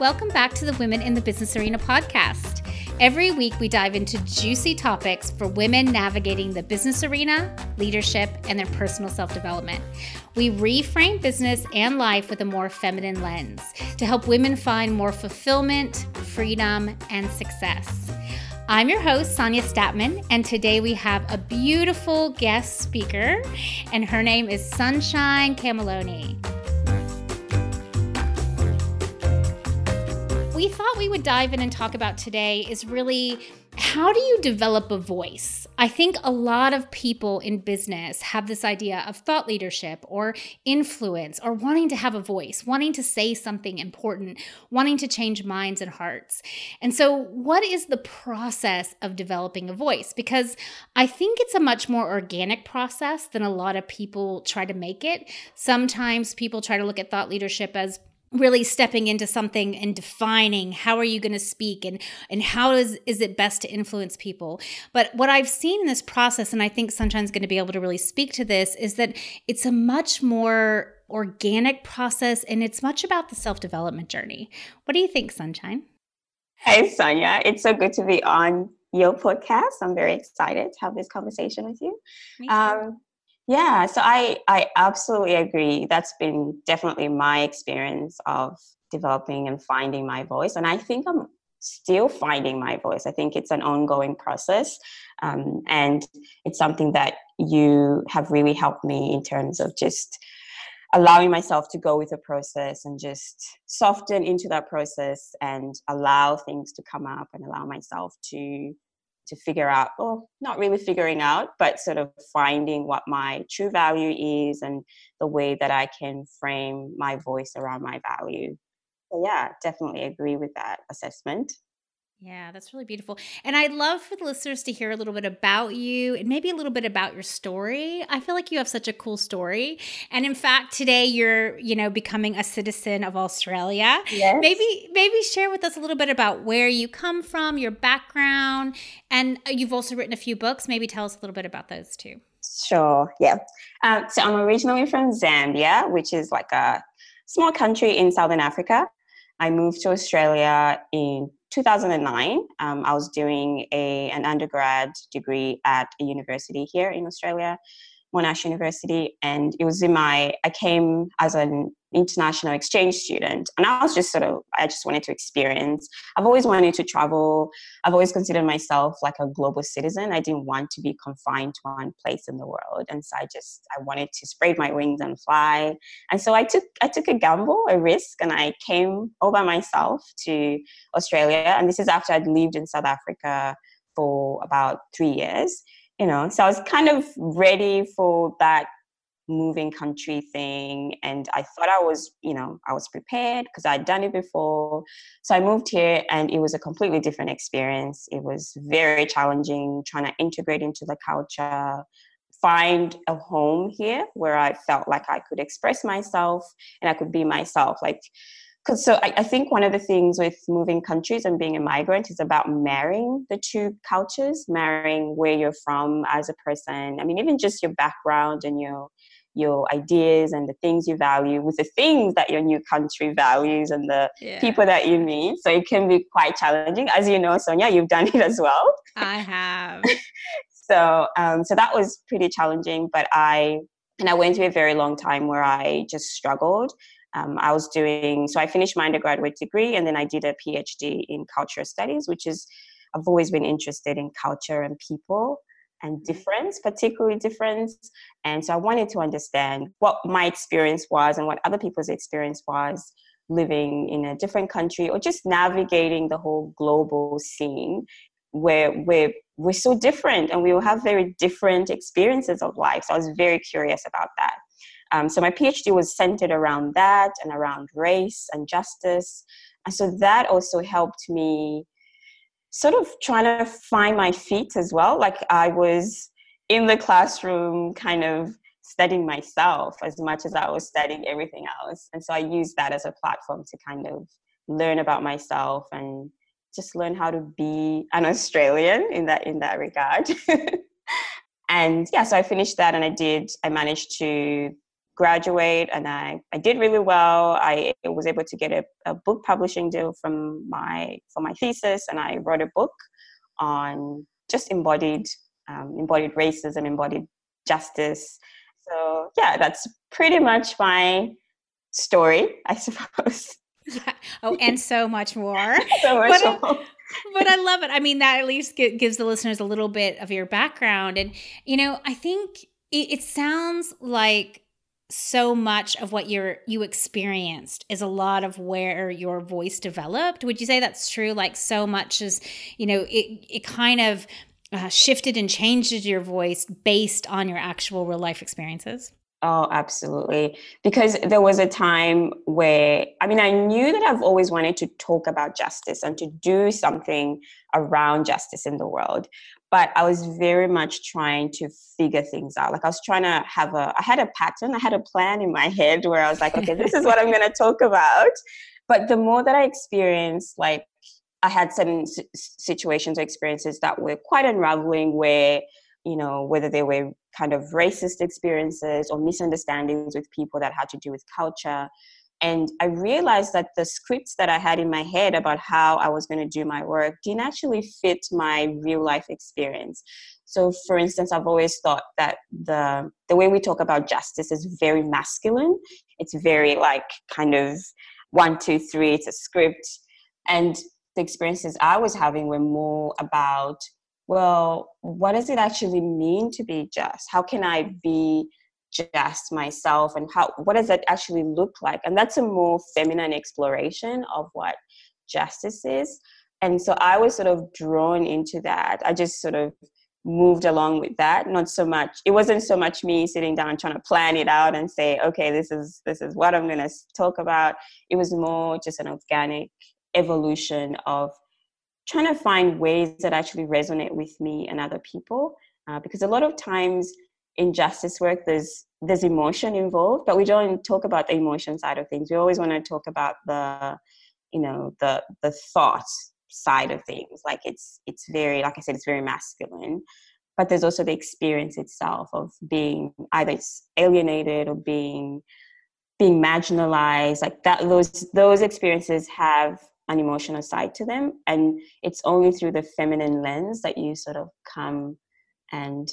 Welcome back to the Women in the Business Arena podcast. Every week, we dive into juicy topics for women navigating the business arena, leadership, and their personal self development. We reframe business and life with a more feminine lens to help women find more fulfillment, freedom, and success. I'm your host, Sonia Statman, and today we have a beautiful guest speaker, and her name is Sunshine Kamaloni. We thought we would dive in and talk about today is really how do you develop a voice? I think a lot of people in business have this idea of thought leadership or influence or wanting to have a voice, wanting to say something important, wanting to change minds and hearts. And so, what is the process of developing a voice? Because I think it's a much more organic process than a lot of people try to make it. Sometimes people try to look at thought leadership as really stepping into something and defining how are you going to speak and and how is is it best to influence people. But what i've seen in this process and i think sunshine's going to be able to really speak to this is that it's a much more organic process and it's much about the self-development journey. What do you think sunshine? Hey sonia. It's so good to be on your podcast. I'm very excited to have this conversation with you. Um, yeah, so I I absolutely agree. That's been definitely my experience of developing and finding my voice, and I think I'm still finding my voice. I think it's an ongoing process, um, and it's something that you have really helped me in terms of just allowing myself to go with the process and just soften into that process and allow things to come up and allow myself to to figure out, or not really figuring out, but sort of finding what my true value is and the way that I can frame my voice around my value. So, yeah, definitely agree with that assessment. Yeah, that's really beautiful. And I'd love for the listeners to hear a little bit about you and maybe a little bit about your story. I feel like you have such a cool story. And in fact, today you're, you know, becoming a citizen of Australia. Yes. Maybe maybe share with us a little bit about where you come from, your background, and uh, you've also written a few books. Maybe tell us a little bit about those too. Sure. Yeah. Um, so I'm originally from Zambia, which is like a small country in Southern Africa. I moved to Australia in 2009, um, I was doing a, an undergrad degree at a university here in Australia, Monash University, and it was in my, I came as an international exchange student. And i was just sort of i just wanted to experience. I've always wanted to travel. I've always considered myself like a global citizen. I didn't want to be confined to one place in the world. And so i just i wanted to spread my wings and fly. And so i took i took a gamble a risk and i came all by myself to australia. And this is after i'd lived in south africa for about three years you know. So i was kind of ready for that moving country thing and i mm-hmm. thought i was you know i was prepared because i'd done it before. So i moved here and it was a completely different experience. It was very challenging trying to integrate into the culture find a home here where i felt like i could express myself and i could be myself like because so I, I, think one of the things with moving countries and being a migrant is about marrying the two cultures marrying where you're from as a person. I mean even just your background and your your ideas and the things you value with the things that your new country values and the yeah. people that you meet. So it can be quite challenging. As you know, Sonia, you've done it as well. I have. so um, so that was pretty challenging, but I and I went through a very long time where I just struggled. Um, I was doing so I finished my undergraduate degree and then I did a PhD in cultural studies, which is I've always been interested in culture and people and difference, particularly difference. And so I wanted to understand what my experience was and what other people's experience was living in a different country or just navigating the whole global scene where we're we're so different and we will have very different experiences of life. So I was very curious about that. Um, so my PhD was centered around that and around race and justice. And so that also helped me sort of trying to find my feet as well. Like I was in the classroom, kind of studying myself as much as I was studying everything else. And so I used that as a platform to kind of learn about myself and just learn how to be an Australian in that in that regard. and yeah, so I finished that and I did I managed to graduate and I, I did really well. I was able to get a, a book publishing deal from my for my thesis and I wrote a book on just embodied um, embodied racism, embodied justice. So yeah, that's pretty much my story, I suppose. Yeah. Oh, and so much more. so much but, more. but I love it. I mean, that at least gives the listeners a little bit of your background. And, you know, I think it, it sounds like so much of what you're you experienced is a lot of where your voice developed. Would you say that's true? Like so much is you know it it kind of uh, shifted and changed your voice based on your actual real life experiences? Oh, absolutely. Because there was a time where, I mean, I knew that I've always wanted to talk about justice and to do something around justice in the world but I was very much trying to figure things out. Like I was trying to have a, I had a pattern, I had a plan in my head where I was like, okay, this is what I'm going to talk about. But the more that I experienced, like I had certain situations or experiences that were quite unraveling where, you know, whether they were kind of racist experiences or misunderstandings with people that had to do with culture and I realized that the scripts that I had in my head about how I was going to do my work didn't actually fit my real life experience. So, for instance, I've always thought that the the way we talk about justice is very masculine. It's very like kind of one, two, three. It's a script, and the experiences I was having were more about well, what does it actually mean to be just? How can I be just myself and how what does that actually look like? And that's a more feminine exploration of what justice is. And so i was sort of drawn into that. I just sort of moved along with that. Not so much it wasn't so much me sitting down trying to plan it out and say okay this is this is what i'm going to talk about. It was more just an organic evolution of trying to find ways that actually resonate with me and other people uh, because a lot of times in justice work there's there's emotion involved but we don't talk about the emotion side of things. We always want to talk about the you know the the thought side of things. Like it's it's very like i said it's very masculine but there's also the experience itself of being either it's alienated or being being marginalized. Like that those those experiences have an emotional side to them and it's only through the feminine lens that you sort of come and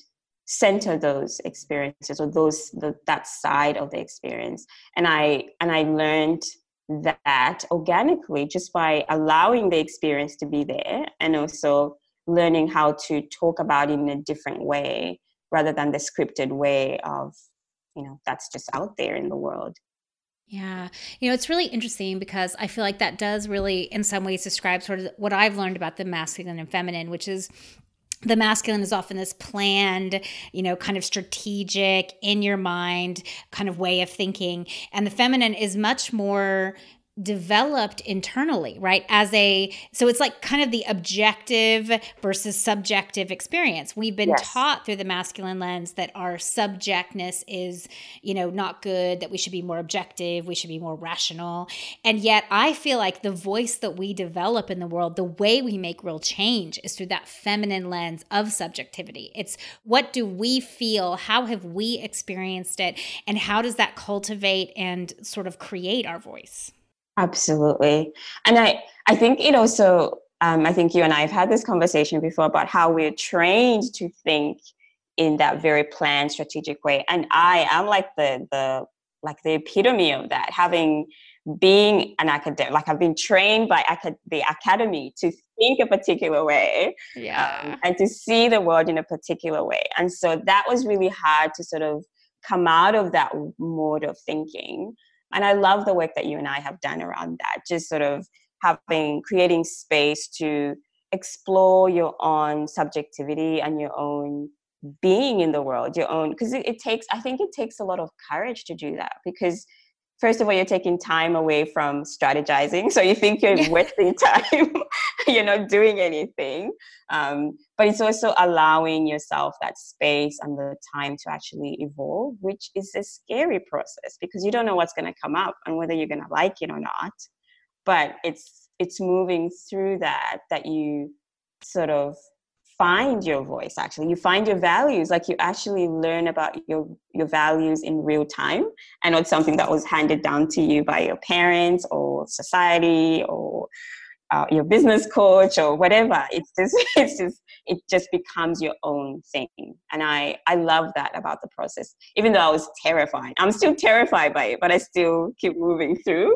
center those experiences or those the, that side of the experience and i and i learned that organically just by allowing the experience to be there and also learning how to talk about it in a different way rather than the scripted way of you know that's just out there in the world yeah. You know, it's really interesting because I feel like that does really, in some ways, describe sort of what I've learned about the masculine and feminine, which is the masculine is often this planned, you know, kind of strategic, in your mind kind of way of thinking. And the feminine is much more developed internally, right? As a so it's like kind of the objective versus subjective experience. We've been yes. taught through the masculine lens that our subjectness is, you know, not good, that we should be more objective, we should be more rational. And yet I feel like the voice that we develop in the world, the way we make real change is through that feminine lens of subjectivity. It's what do we feel? How have we experienced it? And how does that cultivate and sort of create our voice? Absolutely. And I, I think it also, um, I think you and I have had this conversation before about how we're trained to think in that very planned strategic way. And I am like the, the, like the epitome of that, having being an academic, like I've been trained by acad- the academy to think a particular way yeah. Um, and to see the world in a particular way. And so that was really hard to sort of come out of that mode of thinking and I love the work that you and I have done around that, just sort of having, creating space to explore your own subjectivity and your own being in the world, your own, because it, it takes, I think it takes a lot of courage to do that because first of all, you're taking time away from strategizing. So you think you're wasting time, you're not doing anything. Um, but it's also allowing yourself that space and the time to actually evolve, which is a scary process because you don't know what's going to come up and whether you're going to like it or not. But it's it's moving through that that you sort of find your voice actually. You find your values like you actually learn about your your values in real time. And not something that was handed down to you by your parents or society or uh, your business coach or whatever. It's just it's just it just becomes your own thing. And i i love that about the process. Even though i was terrified i'm still terrified by it but i still keep moving through.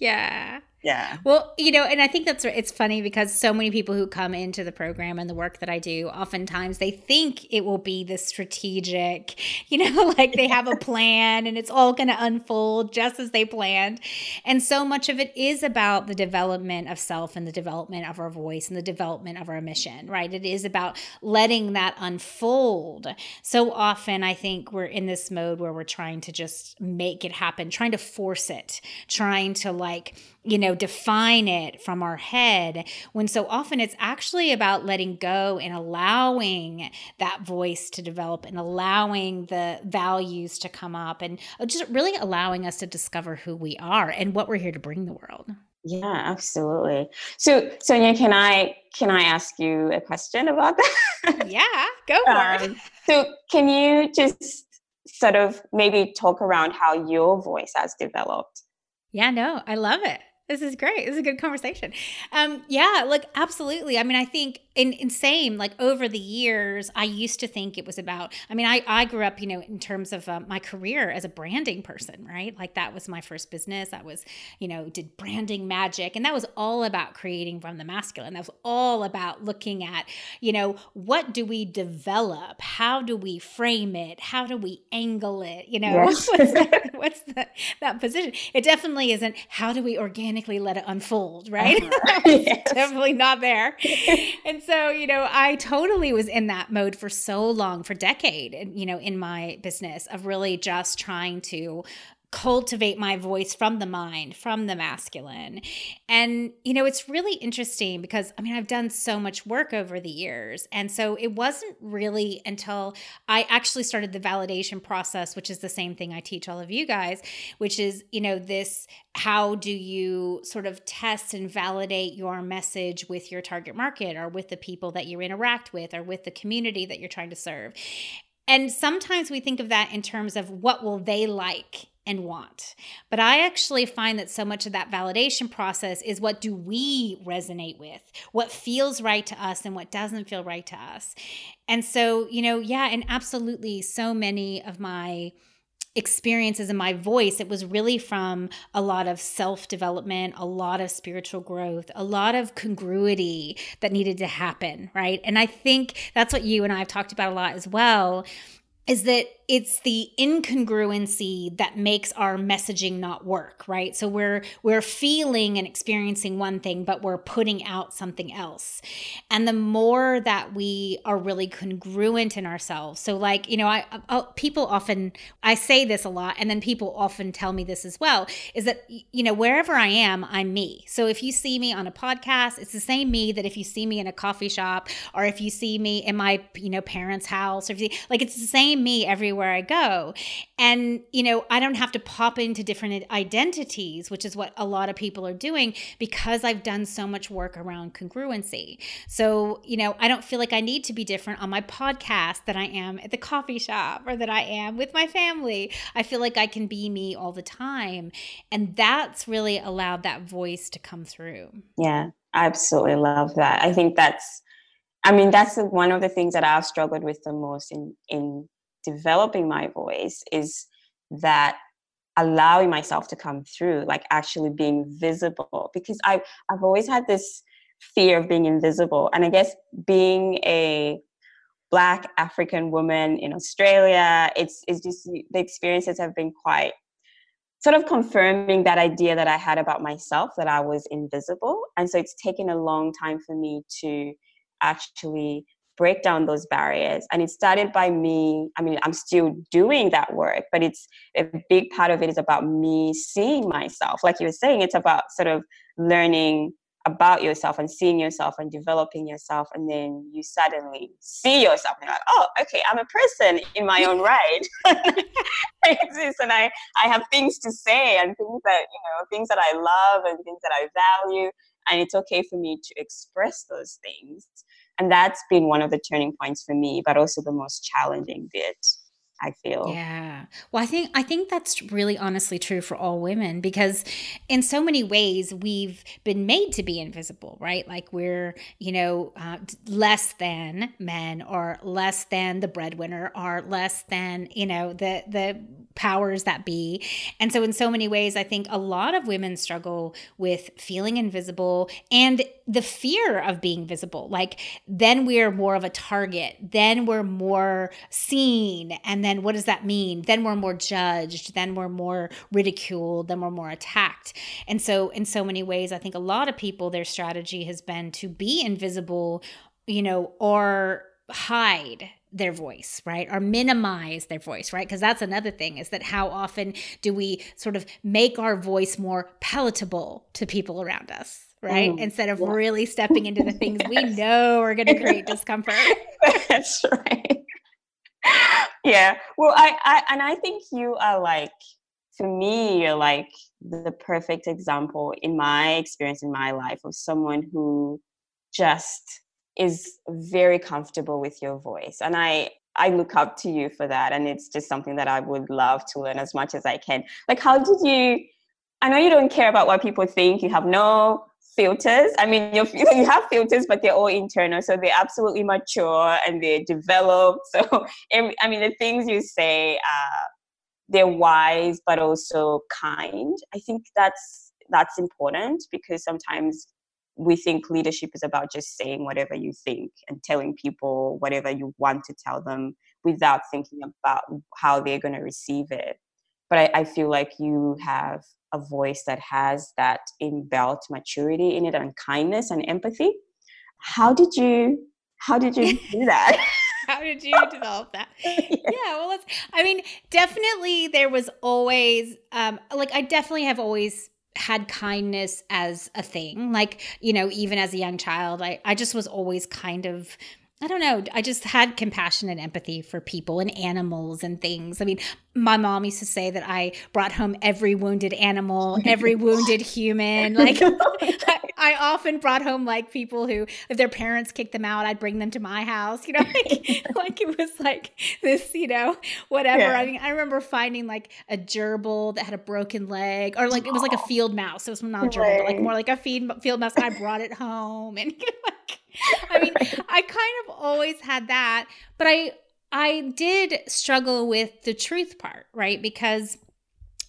Yeah yeah. Well, you know, and I think that's it's funny because so many people who come into the program and the work that I do, oftentimes they think it will be this strategic, you know, like they have a plan and it's all going to unfold just as they planned. And so much of it is about the development of self and the development of our voice and the development of our mission, right? It is about letting that unfold. So often I think we're in this mode where we're trying to just make it happen, trying to force it, trying to like you know, define it from our head, when so often it's actually about letting go and allowing that voice to develop and allowing the values to come up and just really allowing us to discover who we are and what we're here to bring the world. Yeah, absolutely. So, Sonia, can I can I ask you a question about that? yeah, go for um, it. So, can you just sort of maybe talk around how your voice has developed? Yeah, no, I love it. This is great. This is a good conversation. Um, yeah, look, absolutely. I mean, I think in, in same, like over the years, I used to think it was about, I mean, I, I grew up, you know, in terms of uh, my career as a branding person, right? Like that was my first business. That was, you know, did branding magic. And that was all about creating from the masculine. That was all about looking at, you know, what do we develop? How do we frame it? How do we angle it? You know, yes. what's, that, what's the, that position? It definitely isn't how do we organically organically let it unfold, right? Uh-huh. yes. Definitely not there. and so, you know, I totally was in that mode for so long, for decade, you know, in my business of really just trying to cultivate my voice from the mind, from the masculine. And, you know, it's really interesting because, I mean, I've done so much work over the years. And so it wasn't really until I actually started the validation process, which is the same thing I teach all of you guys, which is, you know, this how do you sort of test and validate your message with your target market or with the people that you interact with or with the community that you're trying to serve. And sometimes we think of that in terms of what will they like and want. But I actually find that so much of that validation process is what do we resonate with? What feels right to us and what doesn't feel right to us. And so, you know, yeah, and absolutely so many of my experiences in my voice, it was really from a lot of self development, a lot of spiritual growth, a lot of congruity that needed to happen, right? And I think that's what you and I have talked about a lot as well is that it's the incongruency that makes our messaging not work right? So we're we're feeling and experiencing one thing but we're putting out something else. And the more that we are really congruent in ourselves so like you know I, I people often i say this a lot and then people often tell me this as well is that you know wherever i am i'm me. So if you see me on a podcast it's the same me that if you see me in a coffee shop or if you see me in my you know parents house or if you like it's the same me everywhere everywhere I go. And, you know, I don't have to pop into different identities, which is what a lot of people are doing because I've done so much work around congruency. So, you know, I don't feel like I need to be different on my podcast than I am at the coffee shop or that I am with my family. I feel like I can be me all the time. And that's really allowed that voice to come through. Yeah, I absolutely love that. I think that's I mean, that's one of the things that I've struggled with the most in in developing my voice is that allowing myself to come through like actually being visible because i i've always had this fear of being invisible and i guess being a black african woman in australia it's it's just the experiences have been quite sort of confirming that idea that i had about myself that i was invisible and so it's taken a long time for me to actually break down those barriers. And it started by me, I mean, I'm still doing that work, but it's a big part of it is about me seeing myself. Like you were saying, it's about sort of learning about yourself and seeing yourself and developing yourself. And then you suddenly see yourself and you're like oh okay i'm a person in my own right. I exist and i i have things to say and things that you know things that i love and things that i value. And it's okay for me to express those things and that's been one of the turning points for me but also the most challenging bit I feel. Yeah. Well, I think I think that's really honestly true for all women because in so many ways we've been made to be invisible, right? Like we're, you know, uh, less than men or less than the breadwinner or less than, you know, the the powers that be. And so in so many ways I think a lot of women struggle with feeling invisible and the fear of being visible. Like then we're more of a target, then we're more seen and then what does that mean? Then we're more judged, then we're more ridiculed, then we're more attacked. And so, in so many ways, I think a lot of people, their strategy has been to be invisible, you know, or hide their voice, right? Or minimize their voice, right? Because that's another thing is that how often do we sort of make our voice more palatable to people around us? Right. Mm, Instead of yeah. really stepping into the things yes. we know are going to create discomfort. That's right yeah. Well, I, I, and I think you are like, for me, you're like the perfect example in my experience in my life of someone who just is very comfortable with your voice. And I, I look up to you for that. And it's just something that I would love to learn as much as I can. Like, how did you? I know you don't care about what people think. You have no filters. I mean, you you have filters, but they're all internal, so they're absolutely mature and they're developed. So, I mean, the things you say, uh, they're wise, but also kind. I think that's that's important because sometimes we think leadership is about just saying whatever you think and telling people whatever you want to tell them without thinking about how they're going to receive it. But I, I feel like you have a voice that has that inbuilt maturity in it and kindness and empathy. How did you how did you do that? how did you develop that? yeah. yeah, well, it's, I mean, definitely there was always, um, like, I definitely have always had kindness as a thing. Like, you know, even as a young child, I, I just was always kind of I don't know. I just had compassion and empathy for people and animals and things. I mean, my mom used to say that I brought home every wounded animal, every wounded human. Like, I, I, often brought home like people who, if their parents kicked them out, I'd bring them to my house. You know, like, like it was like this, you know, whatever. Yeah. I mean, I remember finding like a gerbil that had a broken leg, or like it was like a field mouse. It was not a gerbil, but like more like a field field mouse. I brought it home, and you know, like I mean, I kind of always had that, but I I did struggle with the truth part, right? Because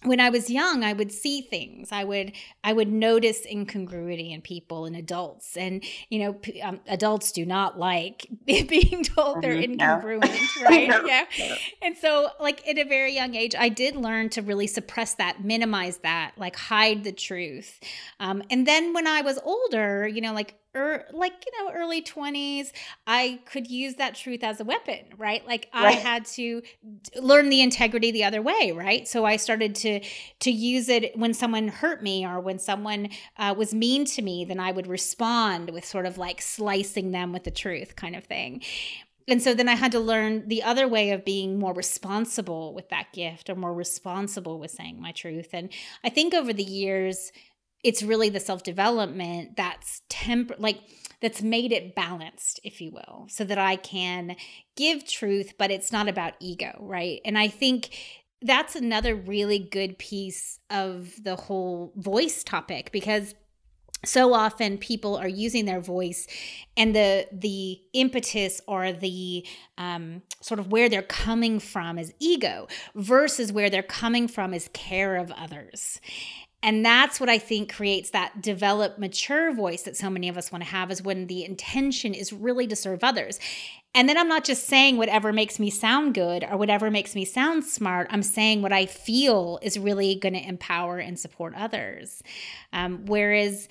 when I was young, I would see things. I would I would notice incongruity in people and adults, and you know, um, adults do not like being told they're mm-hmm. incongruent, right? yeah. And so, like at a very young age, I did learn to really suppress that, minimize that, like hide the truth. Um, and then when I was older, you know, like er, like you know early 20s i could use that truth as a weapon right like right. i had to learn the integrity the other way right so i started to to use it when someone hurt me or when someone uh, was mean to me then i would respond with sort of like slicing them with the truth kind of thing and so then I had to learn the other way of being more responsible with that gift or more responsible with saying my truth. And I think over the years, it's really the self development that's temp like that's made it balanced if you will so that i can give truth but it's not about ego right? And i think that's another really good piece of the whole voice topic because so often people are using their voice and the the impetus or the um, sort of where they're coming from is ego versus where they're coming from is care of others and that's what I think creates that developed, mature voice that so many of us want to have is when the intention is really to serve others. And then I'm not just saying whatever makes me sound good or whatever makes me sound smart. I'm saying what I feel is really going to empower and support others. Um, whereas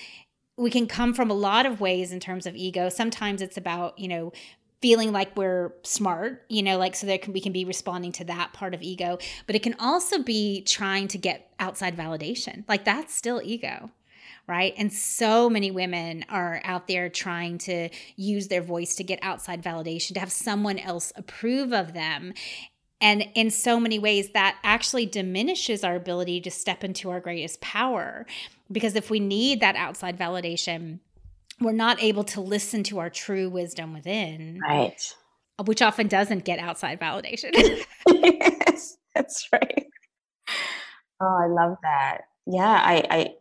we can come from a lot of ways in terms of ego. Sometimes it's about, you know, feeling like we're smart, you know, like so there can we can be responding to that part of ego, but it can also be trying to get outside validation. Like that's still ego. Right. And so many women are out there trying to use their voice to get outside validation, to have someone else approve of them. And in so many ways, that actually diminishes our ability to step into our greatest power. Because if we need that outside validation, we're not able to listen to our true wisdom within. Right. Which often doesn't get outside validation. yes, that's right. Oh, I love that. Yeah, I, I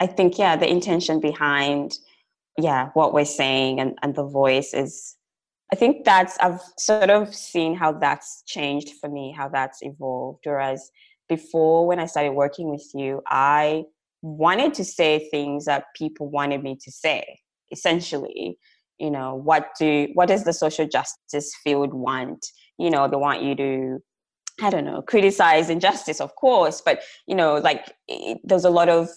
I think yeah, the intention behind yeah, what we're saying and, and the voice is I think that's I've sort of seen how that's changed for me, how that's evolved. Whereas before when I started working with you, I wanted to say things that people wanted me to say, essentially. You know, what do what does the social justice field want? You know, they want you to I don't know, criticize injustice, of course, but you know, like it, there's a lot of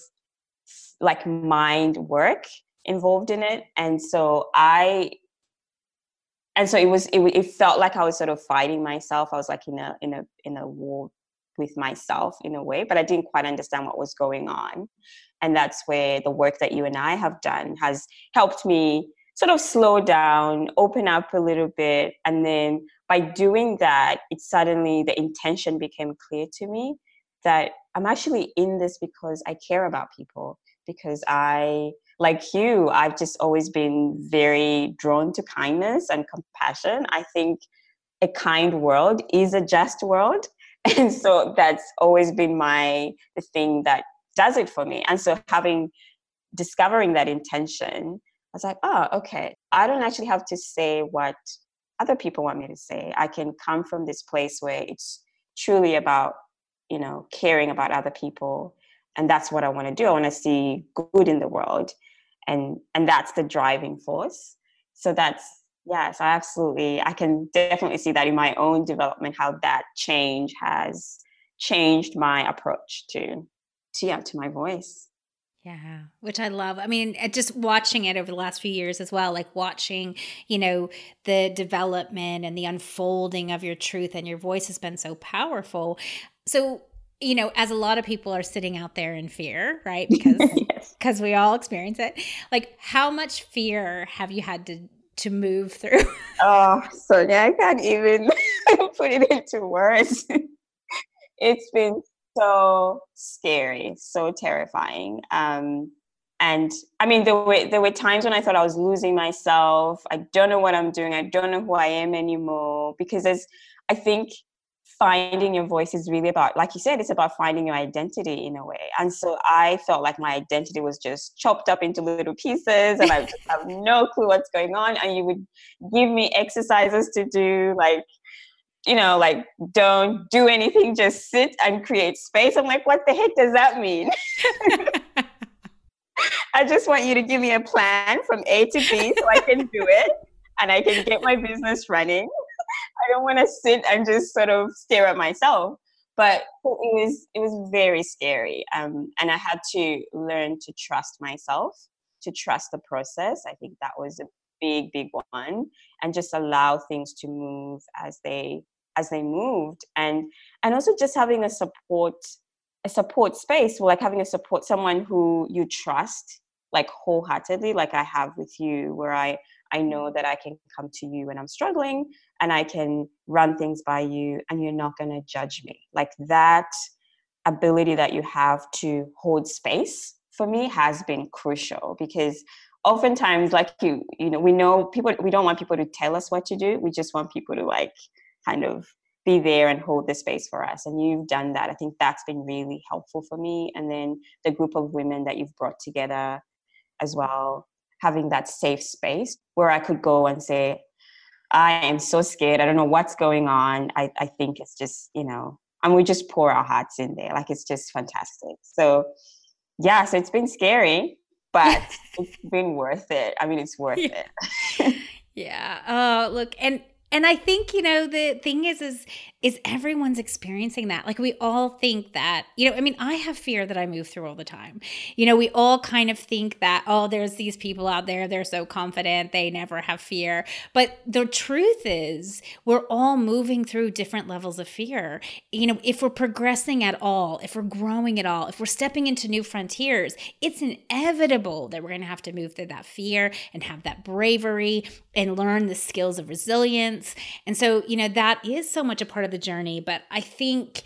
like mind work involved in it, and so I, and so it was, it, it felt like I was sort of fighting myself. I was like in a in a in a war with myself in a way, but I didn't quite understand what was going on, and that's where the work that you and I have done has helped me sort of slow down, open up a little bit, and then by doing that, it suddenly the intention became clear to me that I'm actually in this because I care about people, because I, like you, I've just always been very drawn to kindness and compassion. I think a kind world is a just world. And so that's always been my the thing that does it for me. And so having discovering that intention, I was like, oh, okay. I don't actually have to say what other people want me to say. I can come from this place where it's truly about, you know, caring about other people. And that's what I want to do. I want to see good in the world. And and that's the driving force. So that's yes, I absolutely I can definitely see that in my own development, how that change has changed my approach to to yeah, to my voice. Yeah, which I love. I mean, just watching it over the last few years as well, like watching, you know, the development and the unfolding of your truth and your voice has been so powerful. So, you know, as a lot of people are sitting out there in fear, right? Because because yes. we all experience it. Like how much fear have you had to to move through? oh, Sonia, I can't even put it into words. it's been so scary, so terrifying. Um, and I mean, there were there were times when I thought I was losing myself. I don't know what I'm doing. I don't know who I am anymore. Because there's, I think, finding your voice is really about, like you said, it's about finding your identity in a way. And so I felt like my identity was just chopped up into little pieces, and I have no clue what's going on. And you would give me exercises to do, like you know, like don't do anything, just sit and create space. I'm like, what the heck does that mean? I just want you to give me a plan from A to B so I can do it and I can get my business running. I don't want to sit and just sort of stare at myself. But it was it was very scary, um, and I had to learn to trust myself, to trust the process. I think that was a big, big one, and just allow things to move as they as they moved and and also just having a support a support space like having a support someone who you trust like wholeheartedly like i have with you where i i know that i can come to you when i'm struggling and i can run things by you and you're not going to judge me like that ability that you have to hold space for me has been crucial because oftentimes like you you know we know people we don't want people to tell us what to do we just want people to like kind of be there and hold the space for us. And you've done that. I think that's been really helpful for me. And then the group of women that you've brought together as well, having that safe space where I could go and say, I am so scared. I don't know what's going on. I, I think it's just, you know, and we just pour our hearts in there. Like it's just fantastic. So, yeah, so it's been scary, but it's been worth it. I mean, it's worth yeah. it. yeah. Oh, look, and and I think, you know, the thing is, is, is everyone's experiencing that. Like we all think that, you know, I mean, I have fear that I move through all the time. You know, we all kind of think that, oh, there's these people out there, they're so confident, they never have fear. But the truth is, we're all moving through different levels of fear. You know, if we're progressing at all, if we're growing at all, if we're stepping into new frontiers, it's inevitable that we're going to have to move through that fear and have that bravery and learn the skills of resilience and so, you know, that is so much a part of the journey. But I think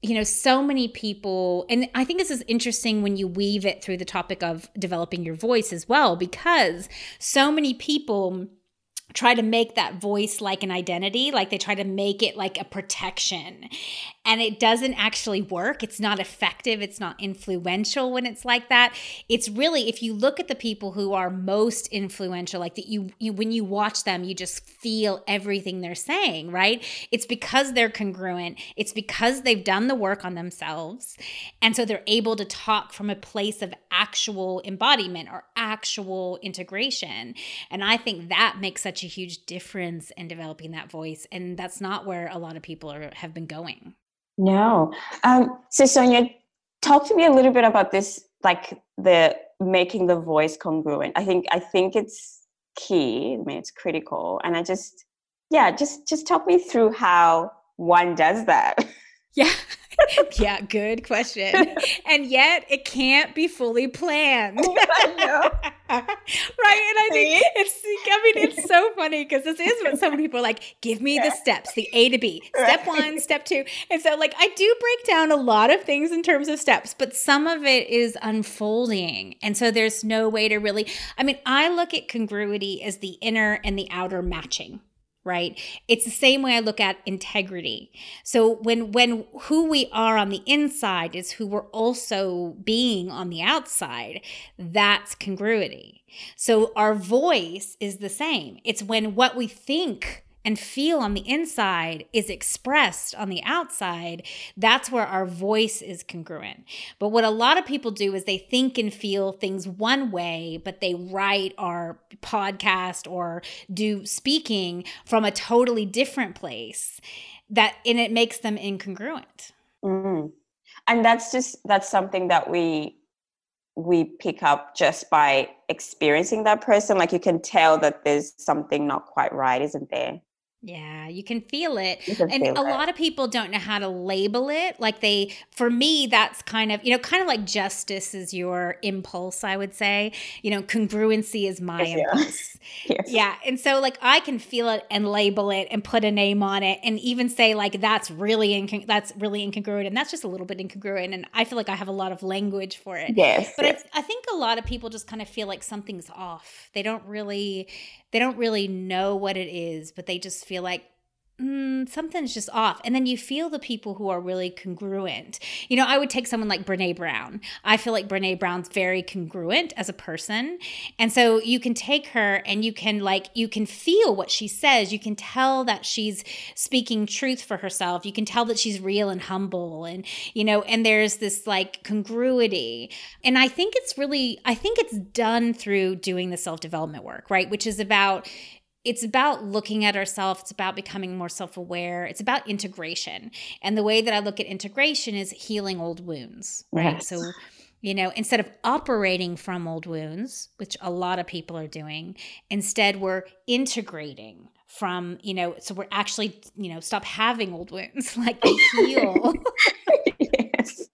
you know, so many people, and I think this is interesting when you weave it through the topic of developing your voice as well, because so many people try to make that voice like an identity, like they try to make it like a protection. And it doesn't actually work. It's not effective. It's not influential when it's like that. It's really, if you look at the people who are most influential, like that you, you when you watch them, you just feel everything they're saying, right? It's because they're congruent. It's because they've done the work on themselves. And so they're able to talk from a place of actual embodiment or actual integration. And I think that makes such a huge difference in developing that voice. And that's not where a lot of people are, have been going. No. Um, so, Sonia, talk to me a little bit about this, like the making the voice congruent. I think I think it's key. I mean, it's critical, and I just, yeah, just just talk me through how one does that. Yeah. yeah, good question. And yet it can't be fully planned. right. And I think it's I mean it's so funny because this is what some people are like, give me the steps, the A to B. Step one, step two. And so like I do break down a lot of things in terms of steps, but some of it is unfolding. And so there's no way to really I mean, I look at congruity as the inner and the outer matching right? It's the same way i look at integrity. So when when who we are on the inside is who we're also being on the outside. That's congruity. So our voice is the same. It's when what we think and feel on the inside is expressed on the outside, that's where our voice is congruent. But what a lot of people do is they think and feel things one way, but they write or podcast or do speaking from a totally different place. That and it makes them incongruent. Mm. And that's just that's something that we we pick up just by experiencing that person like you can tell that there's something not quite right isn't there yeah, you can feel it. Can and feel a it. lot of people don't know how to label it. Like they for me that's kind of, you know, kind of like justice is your impulse, I would say. You know, congruency is my yes, impulse. Yeah. yes. yeah. And so like I can feel it and label it and put a name on it and even say like that's really that's really incongruent and that's just a little bit incongruent and I feel like I have a lot of language for it. Yes. But yes. I think a lot of people just kind of feel like something's off. They don't really they don't really know what it is, but they just feel like mm, something's just off. And then you feel the people who are really congruent. You know, I would take someone like Brene Brown. I feel like Brene Brown's very congruent as a person. And so you can take her and you can like, you can feel what she says. You can tell that she's speaking truth for herself. You can tell that she's real and humble. And, you know, and there's this like congruity. And I think it's really, I think it's done through doing the self development work, right? Which is about, it's about looking at ourselves it's about becoming more self-aware it's about integration. And the way that i look at integration is healing old wounds right? Yes. so you know instead of operating from old wounds which a lot of people are doing instead we're integrating from you know so we're actually you know stop having old wounds like they heal. Yes.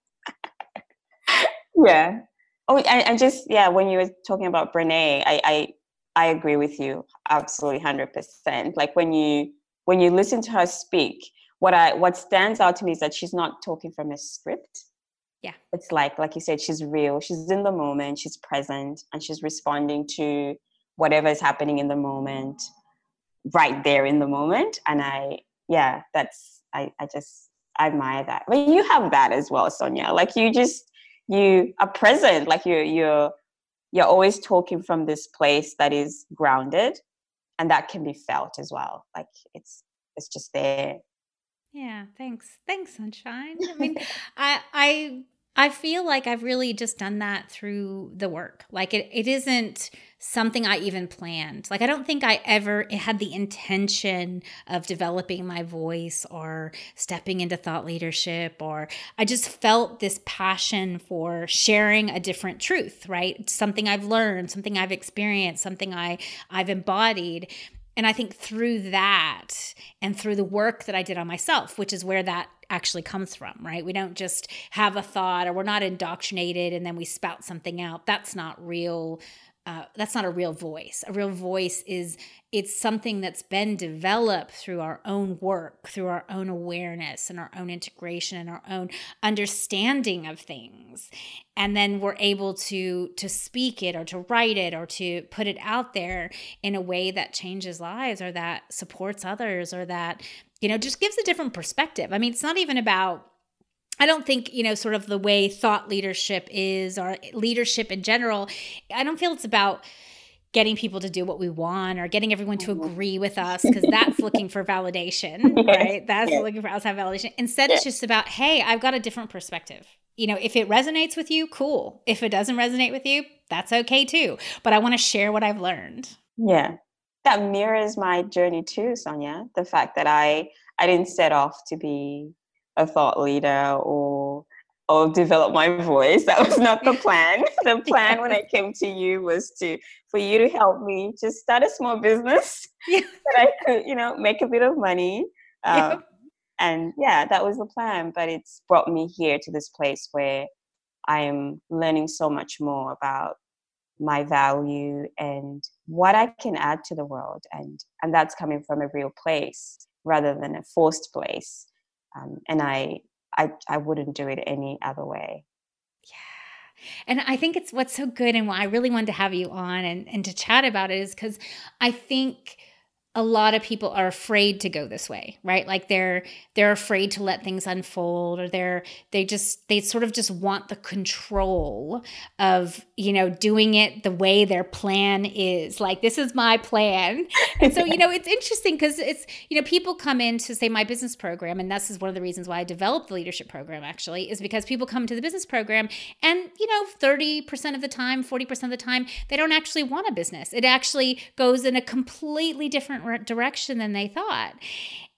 Yeah. Oh and, and just yeah when you were talking about brene i i I agree with you absolutely 100%. Like when you when you listen to her speak, what I what stands out to me is that she's not talking from a script. Yeah. It's like like you said she's real. She's in the moment, she's present and she's responding to whatever is happening in the moment right there in the moment and I yeah, that's I I just I admire that. But you have that as well, Sonia. Like you just you are present like you're you're you're always talking from this place that is grounded and that can be felt as well. Like it's it's just there. Yeah thanks. Thanks sunshine. I mean i i I feel like I've really just done that through the work. Like it, it isn't something I even planned. Like I don't think I ever had the intention of developing my voice or stepping into thought leadership or I just felt this passion for sharing a different truth, right? Something I've learned, something I've experienced, something I I've embodied. And I think through that and through the work that I did on myself, which is where that actually comes from, right? We don't just have a thought or we're not indoctrinated and then we spout something out. That's not real uh, that's not a real voice. A real voice is it's something that's been developed through our own work, through our own awareness and our own integration and our own understanding of things. And then we're able to to speak it or to write it or to put it out there in a way that changes lives or that supports others or that you know just gives a different perspective. I mean, it's not even about I don't think, you know, sort of the way thought leadership is or leadership in general, I don't feel it's about getting people to do what we want or getting everyone to mm-hmm. agree with us because that's looking for validation, right? That's looking for outside validation. Instead, it's just about, hey, I've got a different perspective. You know, if it resonates with you, cool. If it doesn't resonate with you, that's okay too. But I want to share what I've learned. Yeah. That mirrors my journey too, Sonia. The fact that I I didn't set off to be a thought leader or or develop my voice. That was not the plan. the plan when I came to you was to for you to help me just start a small business yeah. that I could, you know, make a bit of money. Um, yeah. And yeah, that was the plan. But it's brought me here to this place where I am learning so much more about my value and what I can add to the world, and and that's coming from a real place rather than a forced place um, and I, I I wouldn't do it any other way. Yeah. And I think it's what's so good and why I really wanted to have you on and, and to chat about it is because I think a lot of people are afraid to go this way right? Like they're they're afraid to let things unfold or they're they just they sort of just want the control of you know doing it the way their plan is. Like this is my plan. And so you know it's interesting because it's you know people come in to say my business program and this is one of the reasons why i developed the leadership program actually is because people come to the business program and you know 30% of the time 40% of the time they don't actually want a business. It actually goes in a completely different direction than they thought.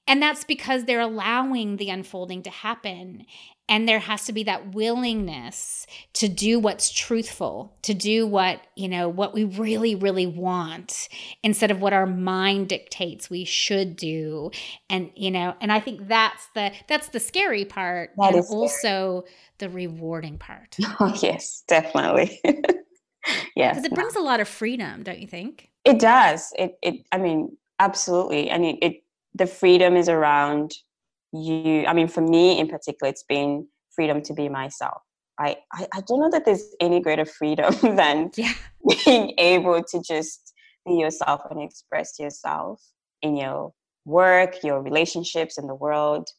And that's because they're allowing the unfolding to happen. And there has to be that willingness to do what's truthful, to do what, you know, what we really, really want instead of what our mind dictates we should do. And, you know, and I think that's the that's the scary part. That and also the rewarding part. Oh yes, definitely. yeah. Because it brings a lot of freedom, don't you think? It does. It it I mean, absolutely and it, it the freedom is around you i mean for me in particular it's been freedom to be myself I, I, I don't know that there's any greater freedom than yeah. being able to just be yourself and express yourself in your work, your relationships, in the world.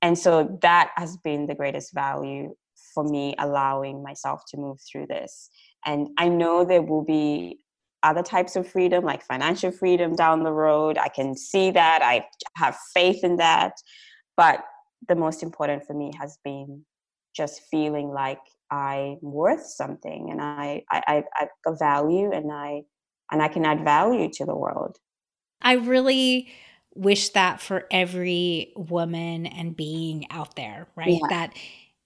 And so that has been the greatest value for me, allowing myself to move through this. And I know there will be other types of freedom, like financial freedom down the road. I can see that. I have faith in that. But the most important for me has been just feeling like I'm worth something and I, I, I, I value and I, and I can add value to the world. I really wish that for every woman and being out there, right? Yeah. That,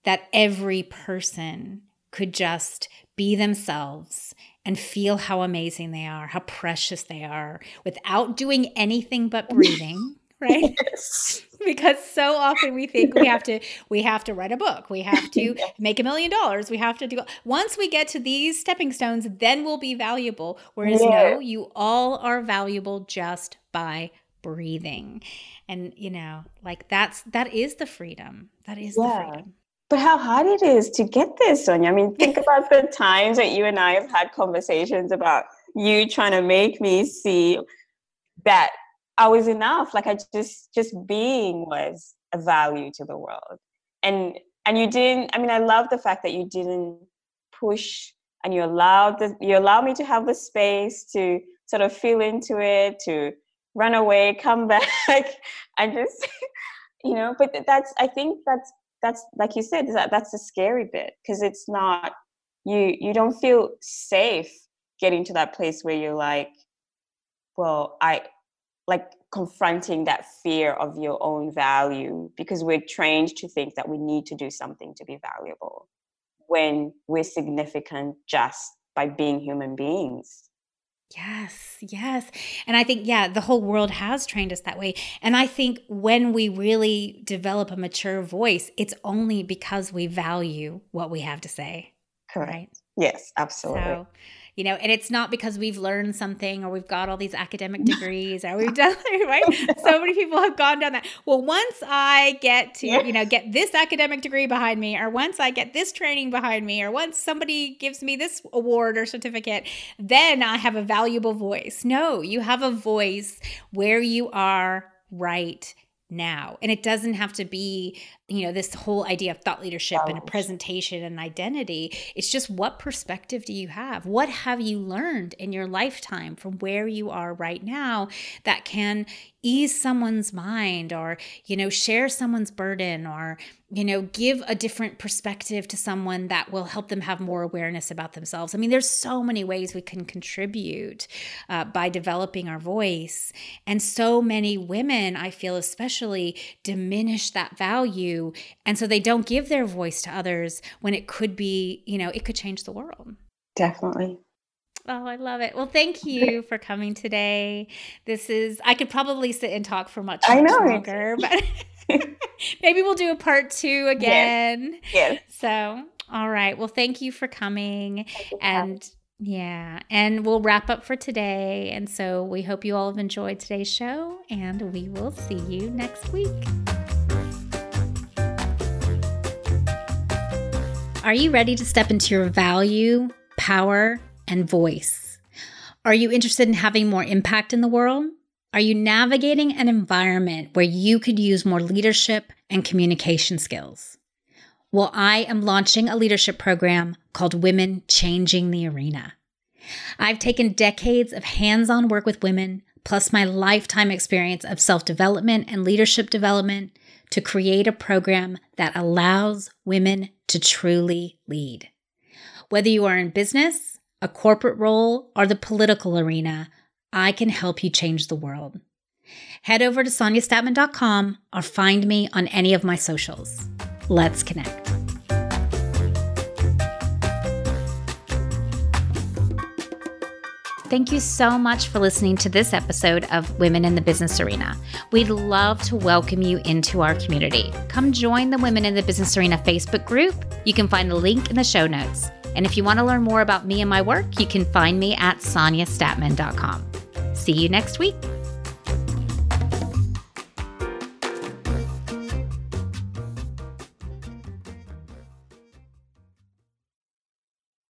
that every person could just be themselves and feel how amazing they are, how precious they are without doing anything but breathing. right yes. because so often we think we have to we have to write a book we have to make a million dollars we have to do once we get to these stepping stones then we'll be valuable whereas yeah. no you all are valuable just by breathing and you know like that's that is the freedom that is yeah. the freedom but how hard it is to get this, Sonia. I mean, think about the times that you and I have had conversations about you trying to make me see that I was enough. Like I just just being was a value to the world. And and you didn't I mean I love the fact that you didn't push and you allowed the, you allowed me to have the space to sort of feel into it, to run away, come back, and just you know, but that's I think that's that's like you said that that's the scary bit because it's not you you don't feel safe getting to that place where you're like well i like confronting that fear of your own value because we're trained to think that we need to do something to be valuable when we're significant just by being human beings Yes, yes. And I think, yeah, the whole world has trained us that way. And I think when we really develop a mature voice, it's only because we value what we have to say. Correct. Right? Yes, absolutely. So, you know, and it's not because we've learned something or we've got all these academic degrees or we've done, right? So many people have gone down that. Well, once I get to, you know, get this academic degree behind me, or once I get this training behind me, or once somebody gives me this award or certificate, then I have a valuable voice. No, you have a voice where you are right now. And it doesn't have to be, you know, this whole idea of thought leadership and a presentation and identity. It's just what perspective do you have? What have you learned in your lifetime from where you are right now that can ease someone's mind or, you know, share someone's burden or, you know, give a different perspective to someone that will help them have more awareness about themselves. I mean, there's so many ways we can contribute uh, by developing our voice. And so many women, I feel especially, diminish that value. And so they don't give their voice to others when it could be, you know, it could change the world. Definitely. Oh, I love it. Well, thank you for coming today. This is I could probably sit and talk for much, much I know. longer, but maybe we'll do a part two again. Yes. yes. So, all right. Well, thank you for coming. and yeah, and we'll wrap up for today. And so we hope you all have enjoyed today's show, and we will see you next week. Are you ready to step into your value, power, and voice? Are you interested in having more impact in the world? Are you navigating an environment where you could use more leadership and communication skills? Well, I am launching a leadership program called Women Changing the Arena. I've taken decades of hands on work with women, plus my lifetime experience of self development and leadership development, to create a program that allows women to truly lead. Whether you are in business, a corporate role, or the political arena, I can help you change the world. Head over to soniastatman.com or find me on any of my socials. Let's connect. Thank you so much for listening to this episode of Women in the Business Arena. We'd love to welcome you into our community. Come join the Women in the Business Arena Facebook group. You can find the link in the show notes. And if you want to learn more about me and my work, you can find me at soniastatman.com. See you next week.